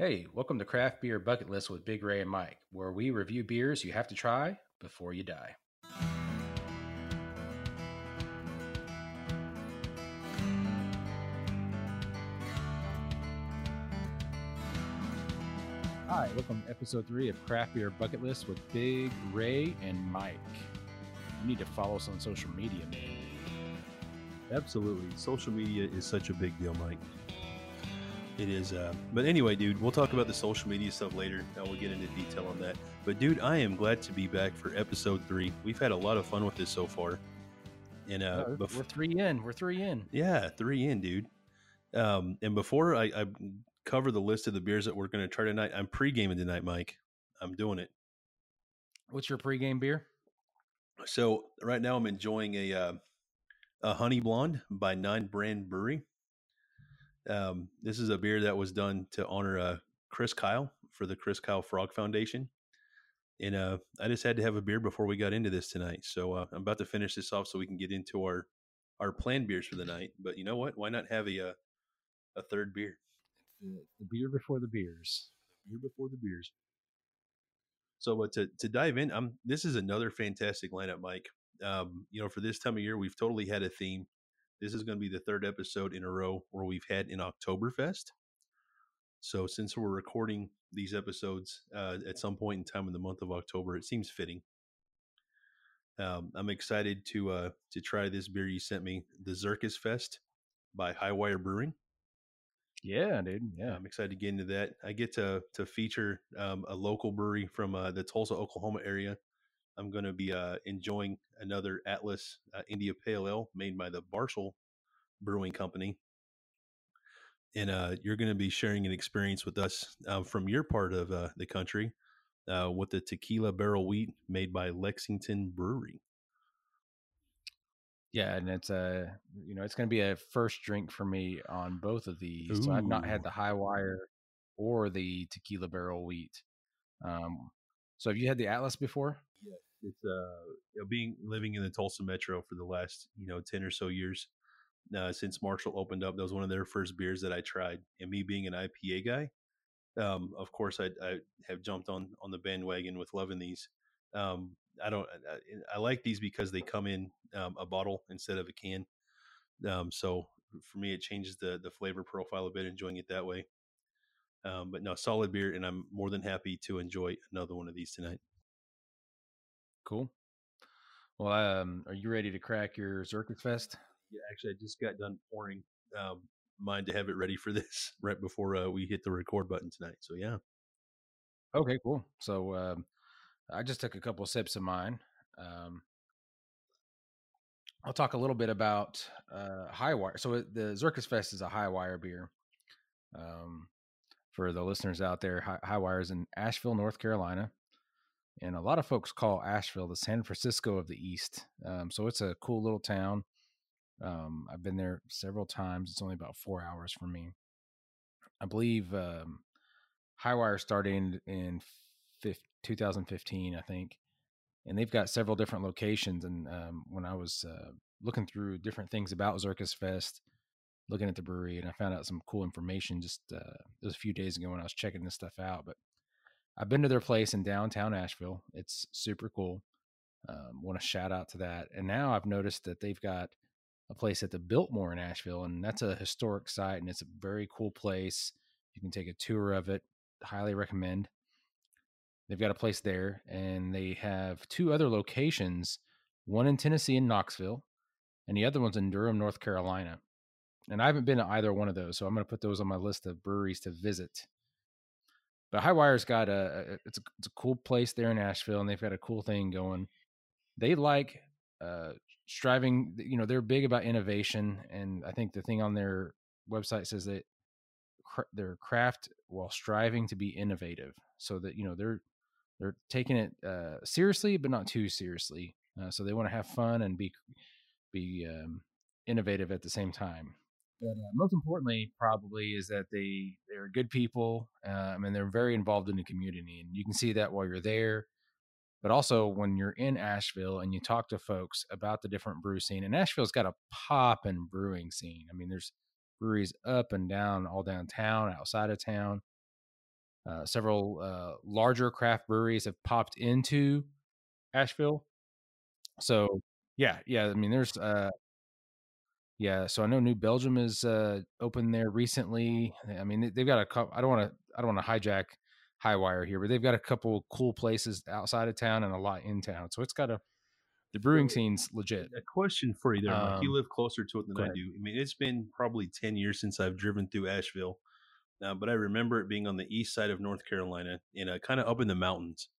Hey, welcome to Craft Beer Bucket List with Big Ray and Mike, where we review beers you have to try before you die. Hi, welcome to episode three of Craft Beer Bucket List with Big Ray and Mike. You need to follow us on social media, man. Absolutely. Social media is such a big deal, Mike. It is. Uh, but anyway, dude, we'll talk about the social media stuff later. I will get into detail on that. But, dude, I am glad to be back for episode three. We've had a lot of fun with this so far. And uh, we're, bef- we're three in. We're three in. yeah, three in, dude. Um, and before I, I cover the list of the beers that we're going to try tonight, I'm pre gaming tonight, Mike. I'm doing it. What's your pre-game beer? So right now I'm enjoying a uh, a honey blonde by Nine Band Brewery. Um, this is a beer that was done to honor uh, Chris Kyle for the Chris Kyle Frog Foundation, and uh, I just had to have a beer before we got into this tonight. So uh, I'm about to finish this off so we can get into our our planned beers for the night. But you know what? Why not have a uh, a third beer? The, the beer before the beers. beer before the beers. So, but to to dive in, um, this is another fantastic lineup, Mike. Um, you know, for this time of year, we've totally had a theme. This is going to be the third episode in a row where we've had an Oktoberfest. So, since we're recording these episodes uh, at some point in time in the month of October, it seems fitting. Um, I'm excited to uh, to try this beer you sent me, the Zirkus Fest by Hi-Wire Brewing. Yeah, dude. Yeah. I'm excited to get into that. I get to to feature um, a local brewery from uh, the Tulsa, Oklahoma area. I'm going to be uh, enjoying another Atlas uh, India Pale Ale made by the Marshall Brewing Company, and uh, you're going to be sharing an experience with us uh, from your part of uh, the country uh, with the Tequila Barrel Wheat made by Lexington Brewery. Yeah, and it's a you know it's going to be a first drink for me on both of these. So I've not had the Hi-Wire or the tequila barrel wheat. Um, so have you had the Atlas before? Yes, it's uh you know, being living in the Tulsa metro for the last you know ten or so years. Uh, since Marshall opened up, that was one of their first beers that I tried. And me being an IPA guy, um, of course, I, I have jumped on on the bandwagon with loving these. Um, I don't. I, I like these because they come in um, a bottle instead of a can. Um, so for me, it changes the the flavor profile a bit. Enjoying it that way. Um, but no, solid beer, and I'm more than happy to enjoy another one of these tonight. Cool. Well, um, are you ready to crack your Zirkus Fest? Yeah, actually, I just got done pouring um, mine to have it ready for this right before uh, we hit the record button tonight. So yeah, Okay, cool. So um, I just took a couple sips of mine. Um, I'll talk a little bit about uh, Hi-Wire. So the Zirkus Fest is a Hi-Wire beer. Um, for the listeners out there, high, Hi-Wire is in Asheville, North Carolina, and a lot of folks call Asheville the San Francisco of the East. Um, so it's a cool little town. Um, I've been there several times. It's only about four hours from me. I believe um, Hi-Wire started in, in fif- 2015, I think, and they've got several different locations. And um, when I was uh, looking through different things about Zirkus Fest, looking at the brewery, and I found out some cool information just uh, it was a few days ago when I was checking this stuff out. But I've been to their place in downtown Asheville. It's super cool. Um, want to shout out to that. And now I've noticed that they've got a place at the Biltmore in Asheville, and that's a historic site, and it's a very cool place. You can take a tour of it. Highly recommend. They've got a place there, and they have two other locations one in Tennessee in Knoxville, and the other one's in Durham, North Carolina. And I haven't been to either one of those, so I'm going to put those on my list of breweries to visit. But Hi-Wire's got a, it's a it's a cool place there in Asheville, and they've got a cool thing going. They like uh, striving. You know, they're big about innovation, and I think the thing on their website says that cr- their craft while striving to be innovative, so that you know they're they're taking it uh, seriously, but not too seriously. Uh, so they want to have fun and be be um, innovative at the same time. But uh, most importantly, probably is that they they're good people, um, and they're very involved in the community, and you can see that while you're there. But also when you're in Asheville and you talk to folks about the different brew scene, and Asheville's got a pop and brewing scene. I mean, there's breweries up and down, all downtown, outside of town. Uh, several uh, larger craft breweries have popped into Asheville. So yeah, yeah. I mean, there's uh, yeah. So I know New Belgium is uh, open there recently. I mean, they've got a couple. I don't want to. I don't want to hijack Hi-Wire here, but they've got a couple cool places outside of town and a lot in town. So it's got a the brewing scene's legit. A question for you there, Mike. You live closer to it than I do. I mean, it's been probably ten years since I've driven through Asheville, uh, but I remember it being on the east side of North Carolina, in a kind of up in the mountains.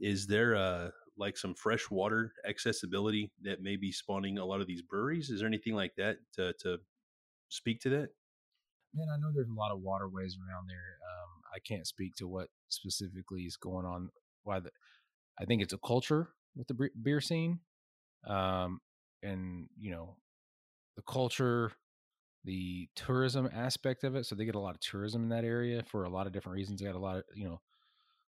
Is there uh like some fresh water accessibility that may be spawning a lot of these breweries? Is there anything like that to to speak to that? Man, I know there's a lot of waterways around there. Um, I can't speak to what specifically is going on. Why the, I think it's a culture with the beer scene, um, and you know, the culture, the tourism aspect of it. So they get a lot of tourism in that area for a lot of different reasons. They got a lot of you know,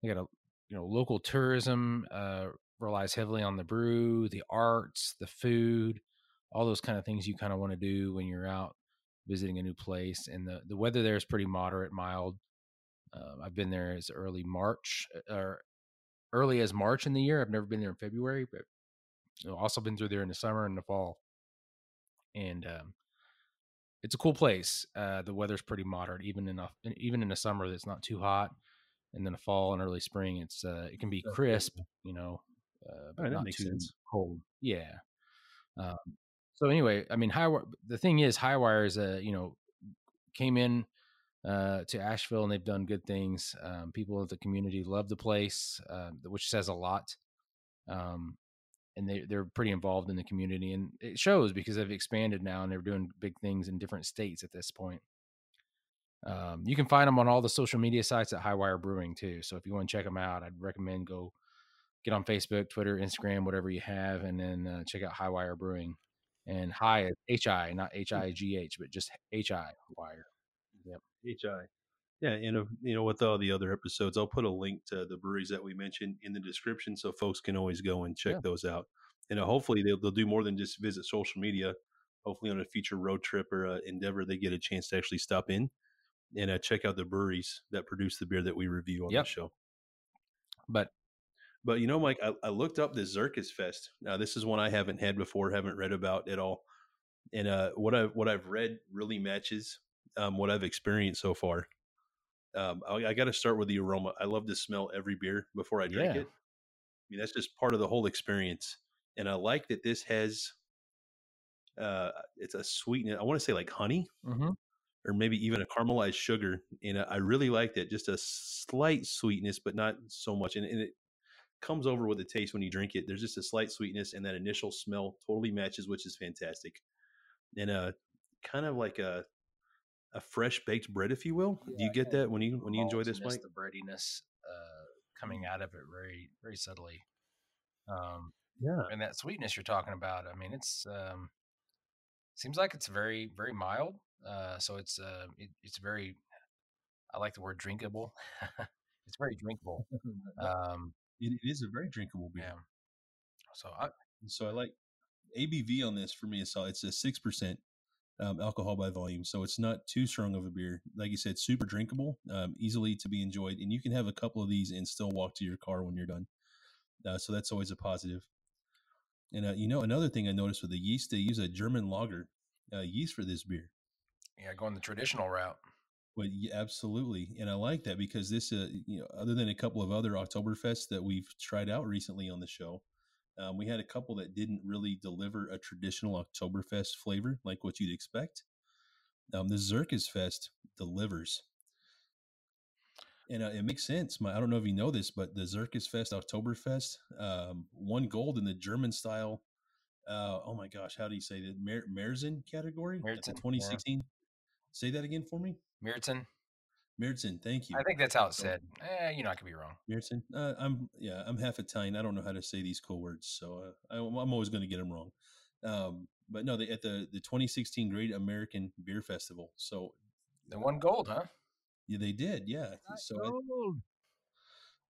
they got a you know local tourism uh, relies heavily on the brew, the arts, the food, all those kind of things you kind of want to do when you're out visiting a new place. And the the weather there is pretty moderate, mild. Uh, I've been there as early March or early as March in the year. I've never been there in February, but know, also been through there in the summer and the fall. And um, it's a cool place. Uh, the weather's pretty moderate, even in a, even in the summer that's not too hot, and then the fall and early spring, it's uh, it can be crisp, you know, uh, but right, not too sense. cold. Yeah. Um, so anyway, I mean, high. The thing is, Hi-Wire is a you know came in uh, to Asheville and they've done good things. Um, people of the community love the place, uh, which says a lot. Um, and they they're pretty involved in the community, and it shows because they've expanded now and they're doing big things in different states at this point. Um, you can find them on all the social media sites at Hi-Wire Brewing too. So if you want to check them out, I'd recommend go get on Facebook, Twitter, Instagram, whatever you have, and then uh, check out Hi-Wire Brewing. And high is H I, not H I G H, but just H I Wire. Yep. H I. Yeah, and uh, you know, with all the other episodes, I'll put a link to the breweries that we mentioned in the description, so folks can always go and check yeah. those out. And uh, hopefully, they'll, they'll do more than just visit social media. Hopefully, on a future road trip or uh, endeavor, they get a chance to actually stop in and uh, check out the breweries that produce the beer that we review on yep. the show. But but you know, Mike, I, I looked up the Zirkus Fest. Now, this is one I haven't had before, haven't read about at all. And uh, what I what I've read really matches um, what I've experienced so far. Um, I, I got to start with the aroma. I love to smell every beer before I drink yeah. it. I mean, that's just part of the whole experience. And I like that this has, uh, it's a sweetness. I want to say like honey, mm-hmm. or maybe even a caramelized sugar. And I really like that. Just a slight sweetness, but not so much. And, and it comes over with the taste when you drink it. There's just a slight sweetness, and that initial smell totally matches, which is fantastic. And uh, kind of like a a fresh baked bread, if you will. Yeah, Do you get that when you when you enjoy this, Mike? The breadiness uh, coming out of it very very subtly. Um, yeah, and that sweetness you're talking about. I mean, it's um, seems like it's very very mild. Uh, so it's uh, it, it's very. I like the word drinkable. it's very drinkable. Um, it, it is a very drinkable beer. Yeah. So I so I like ABV on this for me. It's it's a six percent um, alcohol by volume, so it's not too strong of a beer. Like you said, super drinkable, um, easily to be enjoyed, and you can have a couple of these and still walk to your car when you're done. Uh, so that's always a positive. And uh, you know, another thing I noticed with the yeast, they use a German lager uh, yeast for this beer. Yeah, going the traditional route. But yeah, absolutely, and I like that because this, uh, you know, other than a couple of other Oktoberfests that we've tried out recently on the show, um, we had a couple that didn't really deliver a traditional Oktoberfest flavor like what you'd expect. Um, the Zirkus Fest delivers. And uh, it makes sense. My, I don't know if you know this, but the Zirkus Fest Oktoberfest um, won gold in the German style. Uh, oh my gosh, how do you say that? Mer- Märzen category? Märzen, 2016. Yeah. Say that again for me. Märzen. Märzen, thank you. I think that's how it's said. Eh, you're not gonna be wrong. Märzen. Uh, I'm yeah, I'm half Italian. I don't know how to say these cool words, so uh, I, am always going to get them wrong. Um, but no, they, at the the 2016 Great American Beer Festival. So they won gold, huh? Yeah, they did. Yeah. so gold.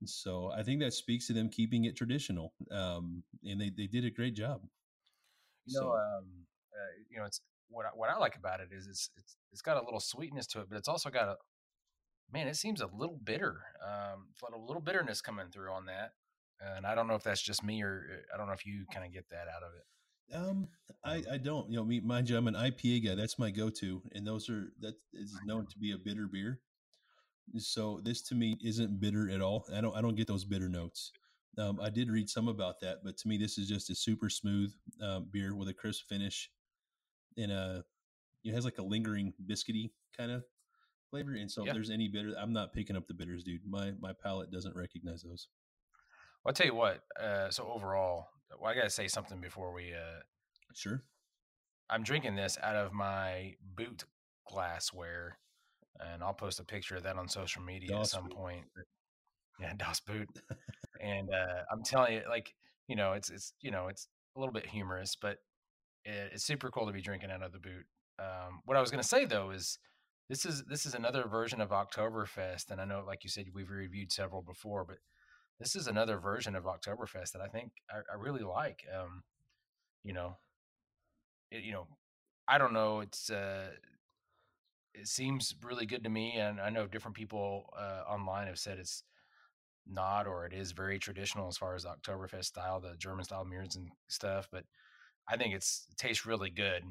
I, so I think that speaks to them keeping it traditional, um, and they they did a great job. You know, so, um, uh, you know, it's what I, what I like about it is it's it's it's got a little sweetness to it, but it's also got a man, it seems a little bitter. Um, a little bitterness coming through on that, and I don't know if that's just me or I don't know if you kind of get that out of it. Um, I, um I don't. You know, me, mind you, I'm an IPA guy. That's my go-to, and those are that is known to be a bitter beer. So this to me isn't bitter at all. I don't I don't get those bitter notes. Um, I did read some about that, but to me this is just a super smooth uh, beer with a crisp finish, and a it has like a lingering biscuity kind of flavor. And so yeah. if there's any bitter, I'm not picking up the bitters, dude. My my palate doesn't recognize those. Well, I'll tell you what. Uh, so overall, well, I gotta say something before we. Uh, sure. I'm drinking this out of my boot glassware, and I'll post a picture of that on social media at some boot. point. Yeah, Das Boot. and uh, I'm telling you, like you know, it's it's you know, it's a little bit humorous, but it, it's super cool to be drinking out of the boot. Um, what I was going to say though is this is this is another version of Oktoberfest, and I know, like you said, we've reviewed several before, but this is another version of Oktoberfest that I think I, I really like. Um, you know, it, you know, I don't know. It's uh, it seems really good to me, and I know different people uh, online have said it's not or it is very traditional as far as Oktoberfest style, the German style beers and stuff. But I think it's it tastes really good.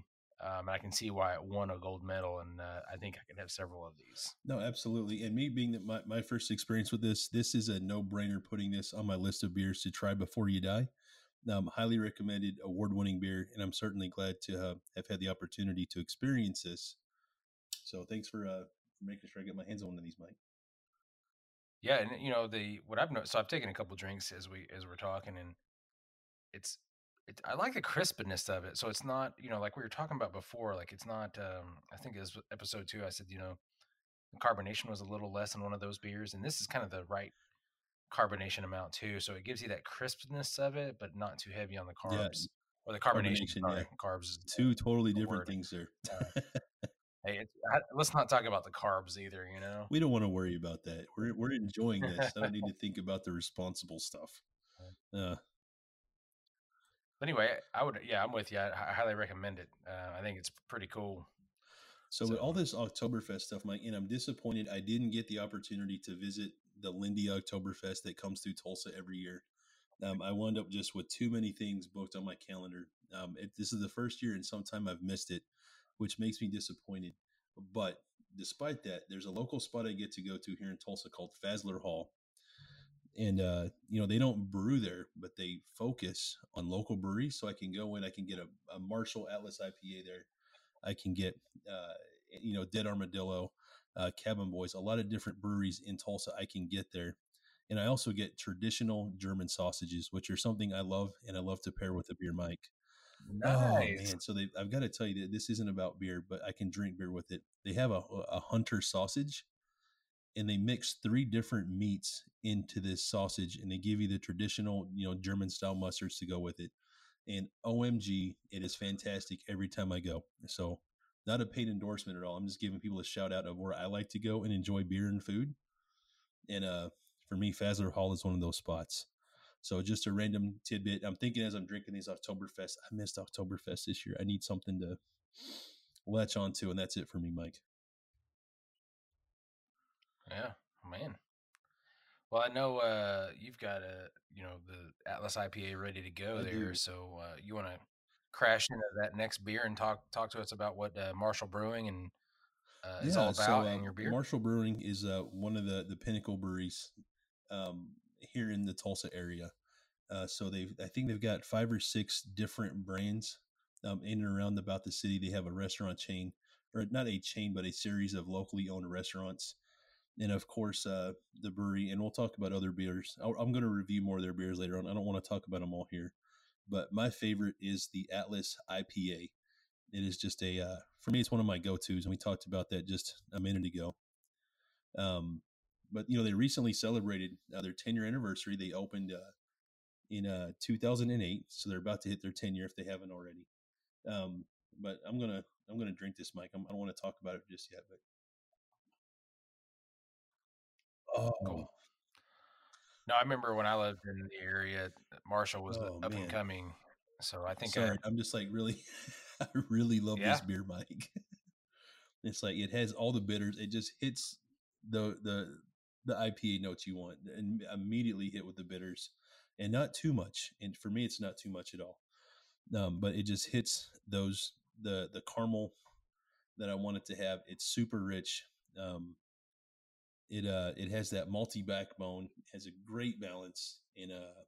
Um, and I can see why it won a gold medal, and uh, I think I can have several of these. No, absolutely. And me being that my, my first experience with this, this is a no brainer putting this on my list of beers to try before you die. Um, highly recommended, award winning beer, and I'm certainly glad to uh, have had the opportunity to experience this. So thanks for uh, for making sure I get my hands on one of these, Mike. Yeah, and you know the what I've noticed. So I've taken a couple drinks as we as we're talking, and it's it, I like the crispness of it. So it's not, you know, like we were talking about before, like it's not, um, I think it was episode two. I said, you know, the carbonation was a little less in one of those beers. And this is kind of the right carbonation amount too. So it gives you that crispness of it, but not too heavy on the carbs yeah. or the carbonation. carbonation yeah. Carbs is two totally different word. things there. hey, I, let's not talk about the carbs either. You know, we don't want to worry about that. We're we're enjoying this. I don't need to think about the responsible stuff. Uh, anyway, I would, yeah, I'm with you. I, I highly recommend it. Uh, I think it's pretty cool. So, so, with all this Oktoberfest stuff, Mike, and I'm disappointed I didn't get the opportunity to visit the Linde Oktoberfest that comes through Tulsa every year. Um, I wound up just with too many things booked on my calendar. Um, it, this is the first year in some time I've missed it, which makes me disappointed. But despite that, there's a local spot I get to go to here in Tulsa called Fassler Hall and uh, you know they don't brew there, but they focus on local breweries. So I can go in, I can get a, a Marshall Atlas IPA there. I can get uh, you know Dead Armadillo, uh, Cabin Boys, a lot of different breweries in Tulsa. I can get there, and I also get traditional German sausages, which are something I love, and I love to pair with a beer, Mike. Nice. Oh man! So they, I've got to tell you that this isn't about beer, but I can drink beer with it. They have a, a hunter sausage and they mix three different meats into this sausage and they give you the traditional you know german style mustards to go with it and omg it is fantastic every time i go. So not a paid endorsement at all i'm just giving people a shout out of where i like to go and enjoy beer and food and uh for me Fassler hall is one of those spots. So just a random tidbit i'm thinking as i'm drinking these oktoberfest i missed oktoberfest this year i need something to latch onto and that's it for me mike yeah, man. Well, I know uh, you've got a you know the Atlas IPA ready to go I there. Do. So uh, you want to crash into that next beer and talk talk to us about what uh, Marshall Brewing and uh, is all about so, in uh, your beer. Marshall Brewing is uh, one of the the pinnacle breweries um, here in the Tulsa area. so they I think they've got five or six different brands um, in and around about the city. They have a restaurant chain, or not a chain, but a series of locally owned restaurants and of course uh, the brewery. And we'll talk about other beers. i am going to review more of their beers later on. I don't want to talk about them all here, but my favorite is the Atlas IPA. It is just a uh, for me, it's one of my go tos, and we talked about that just a minute ago. Um, but you know, they recently celebrated uh, their 10 year anniversary. They opened uh, in uh, 2008, so they're about to hit their 10 year if they haven't already. Um, but I'm gonna I'm gonna drink this, Mike. I'm, I do not want to talk about it just yet, but Oh. Cool. No, I remember when I lived in the area, Marshall was oh, up man. and coming. So I think Sorry, I, am just like really, I really love yeah. this beer, Mike. it's like it has all the bitters. It just hits the the the IPA notes you want, and immediately hit with the bitters, and not too much. And for me, it's not too much at all. Um, but it just hits those the the caramel that I wanted to have. It's super rich. Um, it uh it has that malty backbone, has a great balance, and uh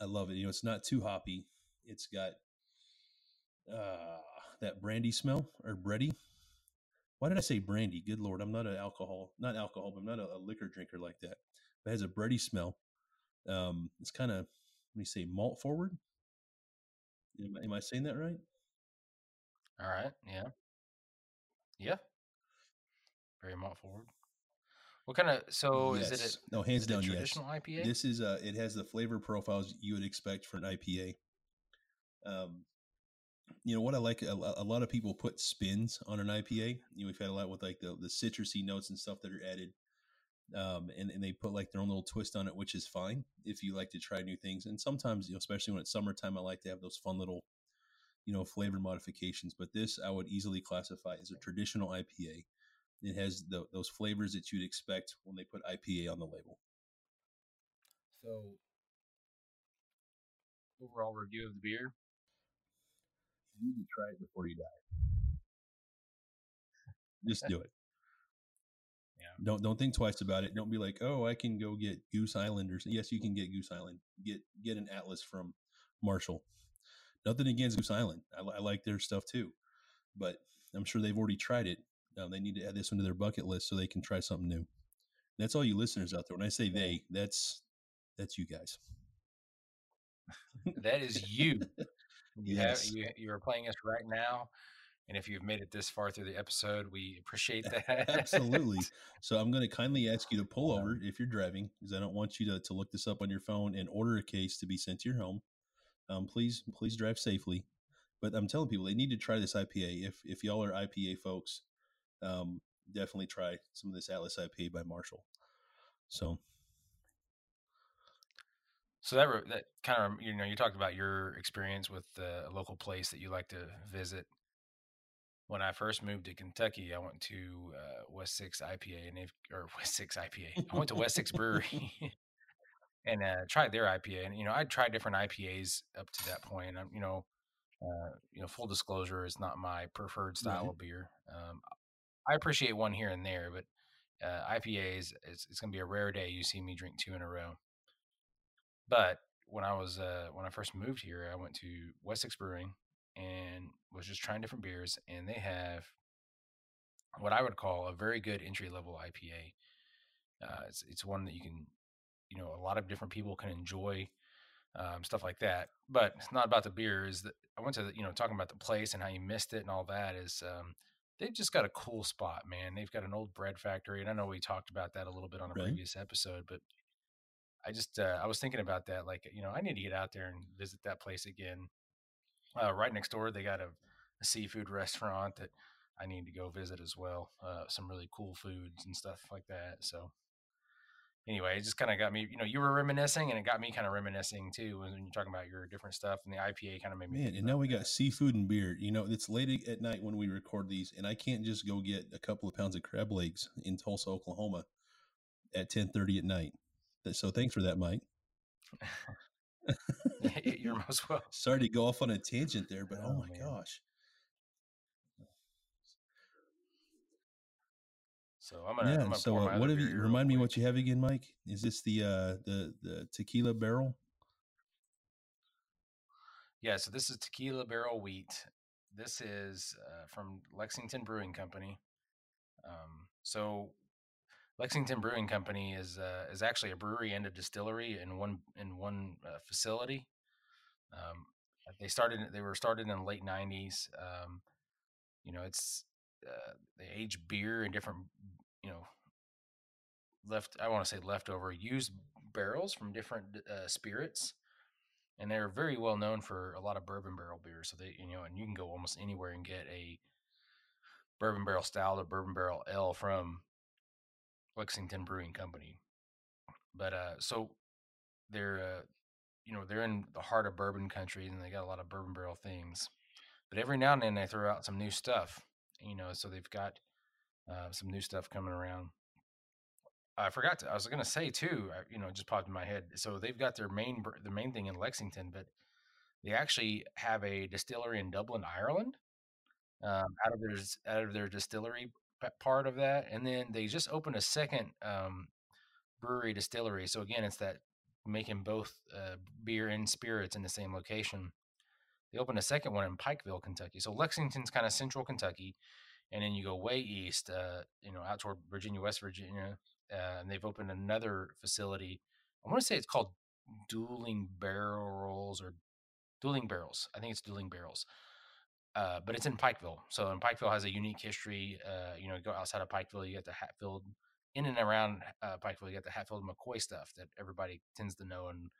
I love it. You know, it's not too hoppy. It's got uh that brandy smell or bready. Why did I say brandy? Good lord, I'm not an alcohol, not alcohol, but I'm not a, a liquor drinker like that. But it has a bready smell. Um, it's kind of let me say malt forward. Am, am I saying that right? All right. Yeah. Yeah. Very malt forward. What kind of so yes. is it? A, no, hands down, traditional yes. IPA. This is uh, it has the flavor profiles you would expect for an IPA. Um, you know what I like? A, a, lot of people put spins on an IPA. You know, we've had a lot with like the the citrusy notes and stuff that are added. Um, and, and they put like their own little twist on it, which is fine if you like to try new things. And sometimes, you know, especially when it's summertime, I like to have those fun little, you know, flavor modifications. But this I would easily classify as a traditional IPA. It has the, those flavors that you'd expect when they put IPA on the label. So, overall review of the beer. You need to try it before you die. Just do it. Yeah. Don't don't think twice about it. Don't be like, oh, I can go get Goose Island or yes, you can get Goose Island. Get get an Atlas from Marshall. Nothing against Goose Island. I, I like their stuff too, but I'm sure they've already tried it. Um, they need to add this one to their bucket list so they can try something new. That's all you listeners out there. When I say they, that's that's you guys. that is you. You yes. have you you are playing us right now. And if you've made it this far through the episode, we appreciate that. Absolutely. So I'm going to kindly ask you to pull over if you're driving, because I don't want you to, to look this up on your phone and order a case to be sent to your home. Um, please, please drive safely. But I'm telling people they need to try this IPA. If if y'all are IPA folks, um, definitely try some of this Atlas IPA by Marshall. So, so that that kind of you know you talked about your experience with a local place that you like to visit. When I first moved to Kentucky, I went to uh, West Six IPA and they've or West Six IPA. I went to West Six Brewery and uh, tried their IPA. And you know, I'd tried different IPAs up to that point. I'm, you know, uh, you know, full disclosure is not my preferred style right. of beer. Um, I appreciate one here and there, but uh, IPAs, it's, it's going to be a rare day you see me drink two in a row. But when I was uh, when I first moved here, I went to West Six Brewing and was just trying different beers, and they have what I would call a very good entry level IPA. Uh, it's it's one that you can, you know, a lot of different people can enjoy, um, stuff like that. But it's not about the beer. Is that I went to the, you know talking about the place and how you missed it and all that. Is um, they've just got a cool spot, man. They've got an old bread factory, and I know we talked about that a little bit on a right. previous episode, but I just uh, I was thinking about that. Like, you know, I need to get out there and visit that place again. Uh, right next door, they got a, a, seafood restaurant that I need to go visit as well. Uh, some really cool foods and stuff like that. So anyway, it just kind of got me, you know, you were reminiscing and it got me kind of reminiscing too when you're talking about your different stuff and the IPA kind of made me. Man, and now we got seafood and beer. You know, it's late at night when we record these, and I can't just go get a couple of pounds of crab legs in Tulsa, Oklahoma at 1030 at night. So thanks for that, Mike. you're most welcome. Sorry to go off on a tangent there, but oh, oh my man. gosh. So I'm gonna. Yeah. I'm gonna so uh, what have you? Remind me what you have again, Mike. Is this the uh the the tequila barrel? Yeah. So this is tequila barrel wheat. This is uh, from Lexington Brewing Company. Um, so Lexington Brewing Company is uh, is actually a brewery and a distillery in one in one uh, facility. Um, they started. They were started in the late '90s. Um, you know, it's uh, they age beer in different you know left i want to say leftover used barrels from different uh, spirits and they're very well known for a lot of bourbon barrel beers so they you know and you can go almost anywhere and get a bourbon barrel style or bourbon barrel ale from lexington brewing company but uh so they're uh you know they're in the heart of bourbon country and they got a lot of bourbon barrel things but every now and then they throw out some new stuff you know so they've got uh, some new stuff coming around. I forgot to. I was going to say too. uh, You know, just popped in my head. So they've got their main the main thing in Lexington, but they actually have a distillery in Dublin, Ireland, um, out of their out of their distillery part of that, and then they just opened a second um, brewery distillery. So again, it's that making both uh, beer and spirits in the same location. They opened a second one in Pikeville, Kentucky. So Lexington's kind of central Kentucky, and then you go way east, uh, you know, out toward Virginia, West Virginia, uh, and they've opened another facility. I want to say it's called Dueling Barrels or Dueling Barrels. I think it's Dueling Barrels. Uh, but it's in Pikeville. So, and Pikeville has a unique history. Uh, you know, go outside of Pikeville, you get the Hatfield, in and around uh, Pikeville, you get the Hatfield McCoy stuff that everybody tends to know and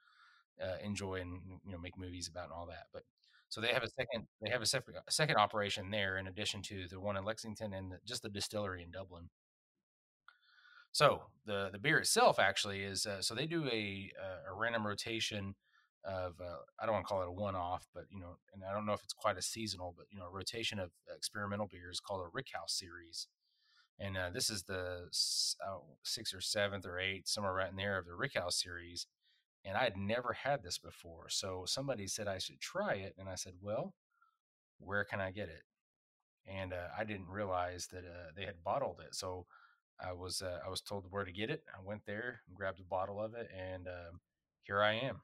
uh, enjoy and you know make movies about and all that. But so they have a second they have a a second operation there in addition to the one in Lexington and the, just the distillery in Dublin. So the the beer itself actually is uh, so they do a uh, a random rotation of uh, I don't want to call it a one off, but you know, and I don't know if it's quite a seasonal, but you know, a rotation of experimental beers called a Rickhouse series. And uh, this is the uh, sixth or seventh or eighth, somewhere right in there of the Rickhouse series and I had never had this before. So somebody said I should try it, and I said, "Well, where can I get it?" And uh, I didn't realize that uh, they had bottled it. So I was uh, I was told where to get it. I went there and grabbed a bottle of it, and um, here I am.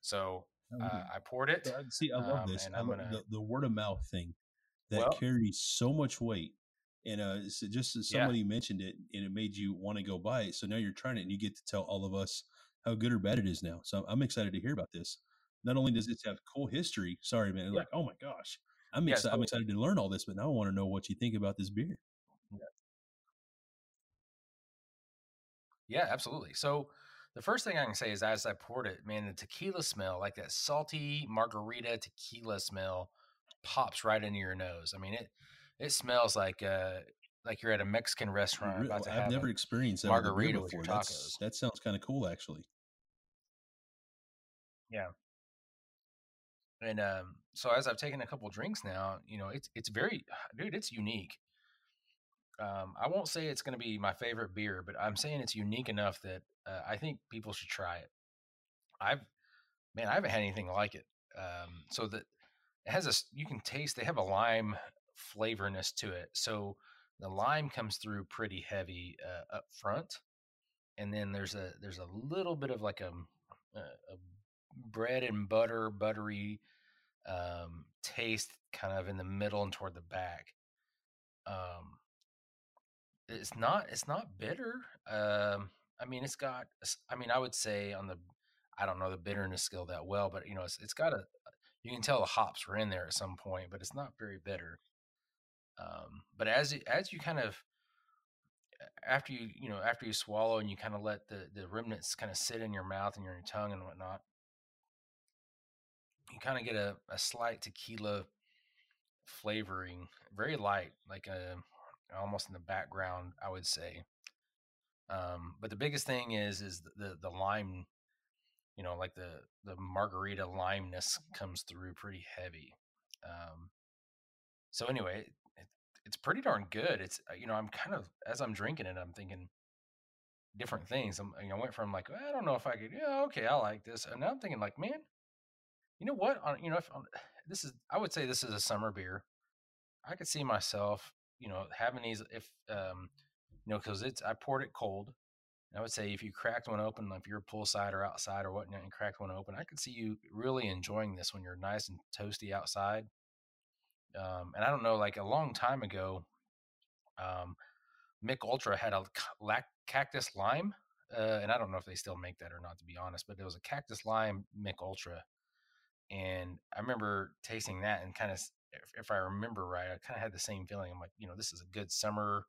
So Oh, uh. I poured it, See, I love um, this. and I love gonna. the, the word of mouth thing that Well, carries so much weight. And uh, so just as yeah, somebody mentioned it, and it made you want to go buy it. So now you're trying it, and you get to tell all of us how good or bad it is now. So I'm excited to hear about this. Not only does it have cool history, sorry man, yeah, like oh my gosh, I'm yeah. excited. I'm excited to learn all this, but now I want to know what you think about this beer. yeah, absolutely. So the first thing I can say is, as I poured it, man, the tequila smell, like that salty margarita tequila smell, pops right into your nose. I mean, it it smells like uh like you're at a Mexican restaurant about to I've never experienced that with a beer margarita with your before. That's tacos. that sounds kind of cool, actually. Yeah. And um so as I've taken a couple drinks now, you know, it's it's very dude, it's unique. Um I won't say it's going to be my favorite beer, but I'm saying it's unique enough that uh, I think people should try it. I've man, I haven't had anything like it. Um so that it has a, you can taste they have a lime flavorness to it. So the lime comes through pretty heavy uh, up front and then there's a there's a little bit of like a, a, a bread and butter buttery um, taste kind of in the middle and toward the back. Um, it's not it's not bitter. Um, I mean, it's got. I mean, I would say on the I don't know the bitterness scale that well, but you know, it's it's got a. You can tell the hops were in there at some point, but it's not very bitter. Um, but as you, as you kind of after you you know after you swallow and you kind of let the the remnants kind of sit in your mouth and your tongue and whatnot, you kind of get a, a slight tequila flavoring, very light, like a almost in the background, I would say. Um, but the biggest thing is is the, the the lime, you know, like the the margarita limeness comes through pretty heavy. Um, so anyway, it, it's pretty darn good. It's uh, you know I'm kind of as I'm drinking it, I'm thinking different things. I'm, you know, I went from like I don't know if I could, yeah, okay, I like this, and now I'm thinking like, man, you know what? On you know, if on, this is I would say this is a summer beer. I could see myself, you know, having these if um, you know, because it's I poured it cold. And I would say if you cracked one open, like if you're poolside or outside or whatnot, and cracked one open, I could see you really enjoying this when you're nice and toasty outside. Um, and I don't know, like a long time ago, um, Mich Ultra had a cactus lime, uh, and I don't know if they still make that or not, to be honest. But it was a cactus lime Mich Ultra, and I remember tasting that and kind of, if, if I remember right, I kind of had the same feeling. I'm like, you know, this is a good summer,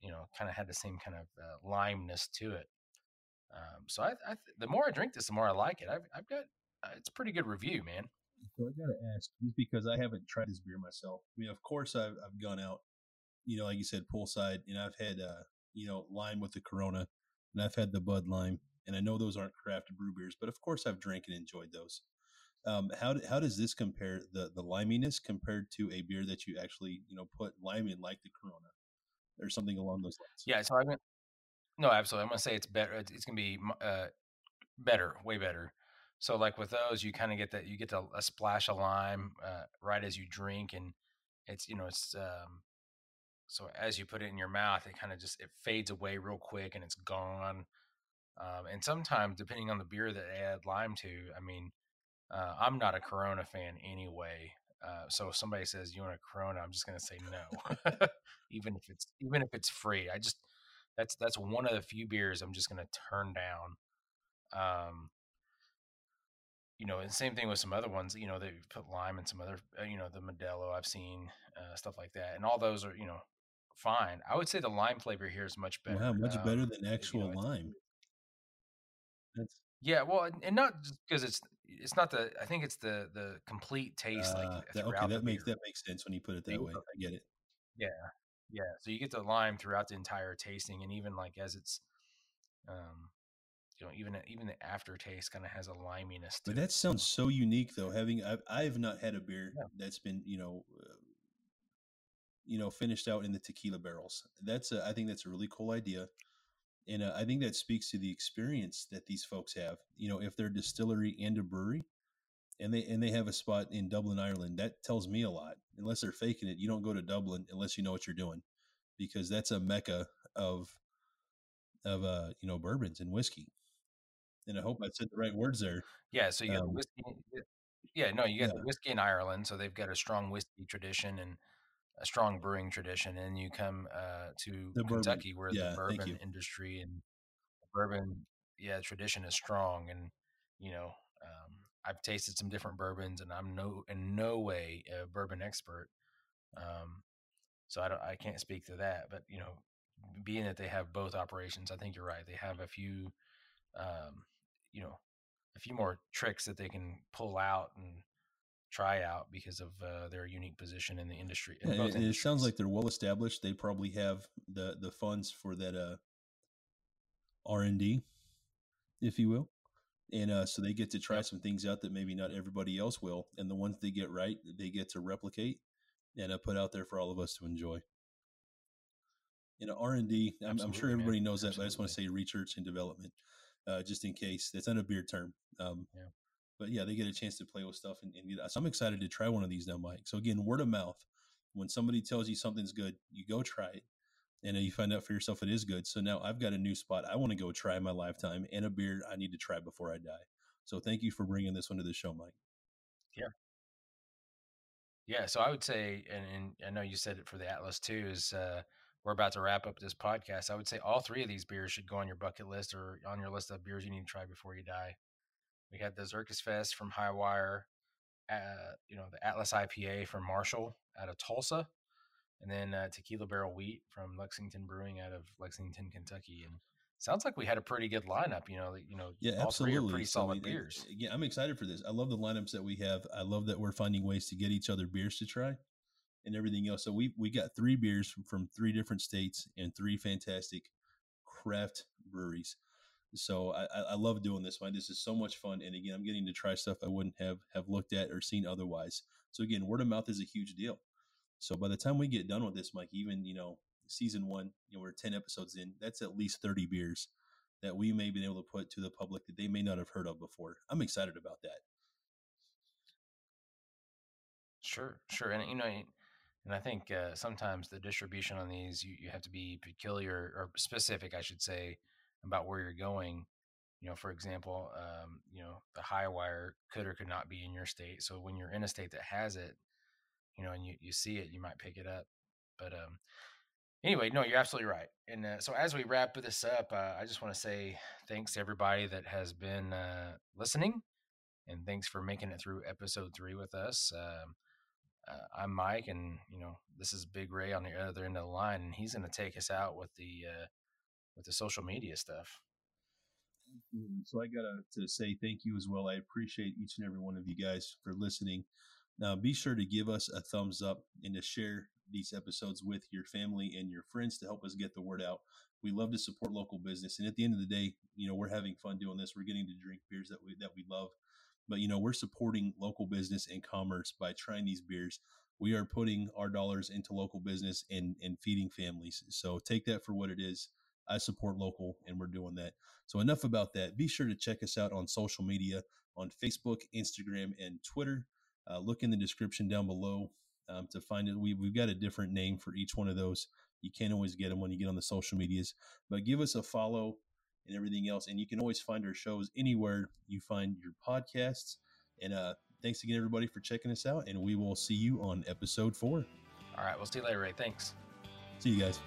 you know, kind of had the same kind of uh, limeness to it. Um, so I, I, th- the more I drink this, the more I like it. I've, I've got, uh, it's a pretty good review, man. So I gotta ask, just because I haven't tried this beer myself. I mean, of course, I've I've gone out, you know, like you said, poolside, and I've had, uh, you know, lime with the Corona, and I've had the Bud Lime, and I know those aren't craft brew beers, but of course, I've drank and enjoyed those. Um, how how does this compare the the liminess compared to a beer that you actually you know put lime in, like the Corona or something along those lines? Yeah. So I went, No, absolutely. I'm gonna say it's better. It's, it's gonna be uh, better, way better. So like with those, you kind of get that you get a, a splash of lime uh, right as you drink, and it's you know it's um, so as you put it in your mouth, it kind of just it fades away real quick and it's gone. Um, and sometimes, depending on the beer that they add lime to, I mean, uh, I'm not a Corona fan anyway. Uh, so if somebody says you want a Corona, I'm just gonna say no, even if it's even if it's free. I just that's that's one of the few beers I'm just gonna turn down. Um, you know, and same thing with some other ones. You know, they put lime in some other, uh, you know, the Modelo I've seen uh, stuff like that, and all those are you know fine. I would say the lime flavor here is much better. Wow, much um, better than actual you know, lime. That's yeah, well, and, and not just because it's it's not the I think it's the the complete taste. Uh, like that, okay, that makes beer. that makes sense when you put it that way. I get it. Yeah, yeah. So you get the lime throughout the entire tasting, and even like as it's, um, you know, even even the aftertaste kind of has a liminess. but that sounds so unique, though. Having I've I've not had a beer yeah. that's been you know. Uh, you know, finished out in the tequila barrels. That's a, I think that's a really cool idea and uh, I think that speaks to the experience that these folks have. You know, if they're a distillery and a brewery, and they and they have a spot in Dublin, Ireland, that tells me a lot. Unless they're faking it, you don't go to Dublin unless you know what you're doing, because that's a mecca of of uh you know bourbons and whiskey. And I hope I said the right words there. Yeah, so you got um, whiskey. Yeah, no, you got yeah. the whiskey in Ireland, so they've got a strong whiskey tradition, and a strong brewing tradition, and you come uh, to the Kentucky, bourbon. where yeah, the bourbon industry and bourbon, yeah, tradition is strong, and you know, um, I've tasted some different bourbons, and I'm no in no way a bourbon expert, um, so I don't, I can't speak to that, but you know, being that they have both operations, I think you're right. They have a few, um, you know, a few more tricks that they can pull out and try out because of uh, their unique position in the industry. In yeah, it, sounds like they're well established. They probably have the the funds for that uh, R and D, if you will, and uh, so they get to try some things out that maybe not everybody else will. And the ones they get right, they get to replicate and uh, put out there for all of us to enjoy. You know, R and D. I'm, I'm, sure everybody man. knows that, Absolutely. but I just want to say research and development, uh, just in case. That's not a beer term. Um, yeah but yeah, they get a chance to play with stuff and, and so I'm excited to try one of these now, Mike. So again, word of mouth. When somebody tells you something's good, you go try it, and you find out for yourself it is good. So now I've got a new spot I want to go try in my lifetime, and a beer I need to try before I die. So thank you for bringing this one to the show, Mike. Yeah. Yeah, so I would say, and, and I know you said it for the Atlas too, is uh, we're about to wrap up this podcast. I would say all three of these beers should go on your bucket list or on your list of beers you need to try before you die. We had the Zirkus Fest from Hi-Wire, uh, you know, the Atlas IPA from Marshall out of Tulsa, and then uh, Tequila Barrel Wheat from Lexington Brewing out of Lexington, Kentucky. And sounds like we had a pretty good lineup. You know, you know, yeah, absolutely. pretty solid I mean, beers. Yeah, I'm excited for this. I love the lineups that we have. I love that we're finding ways to get each other beers to try and everything else. So we we got three beers from, from three different states and three fantastic craft breweries. So I, I love doing this one. This is so much fun, and again, I'm getting to try stuff I wouldn't have have looked at or seen otherwise. So again, word of mouth is a huge deal. So by the time we get done with this, Mike, even you know season one, you know we're ten episodes in. That's at least thirty beers that we may be able to put to the public that they may not have heard of before. I'm excited about that. Sure, sure, and you know, and I think uh, sometimes the distribution on these you, you have to be peculiar or specific, I should say, about where you're going. You know, for example, um, you know, the Hi-Wire could or could not be in your state. So when you're in a state that has it, you know, and you, you see it, you might pick it up. But um, anyway, no, you're absolutely right. And uh, so as we wrap this up, uh, I just want to say thanks to everybody that has been uh, listening, and thanks for making it through episode three with us. Um, uh, I'm Mike, and you know this is Big Ray on the other end of the line, and he's going to take us out with the uh, with the social media stuff. Mm-hmm. So I gotta to say thank you as well. I appreciate each and every one of you guys for listening. Now be sure to give us a thumbs up and to share these episodes with your family and your friends to help us get the word out. We love to support local business, and at the end of the day, you know we're having fun doing this. We're getting to drink beers that we that we love, but you know we're supporting local business and commerce by trying these beers. We are putting our dollars into local business and and feeding families. So take that for what it is. I support local, and we're doing that. So enough about that. Be sure to check us out on social media on Facebook, Instagram, and Twitter. Uh, look in the description down below um, to find it. We, we've got a different name for each one of those. You can't always get them when you get on the social medias, but give us a follow and everything else. And you can always find our shows anywhere you find your podcasts. And uh, thanks again, everybody, for checking us out. And we will see you on episode four. All right. We'll see you later, Ray. Thanks. See you guys.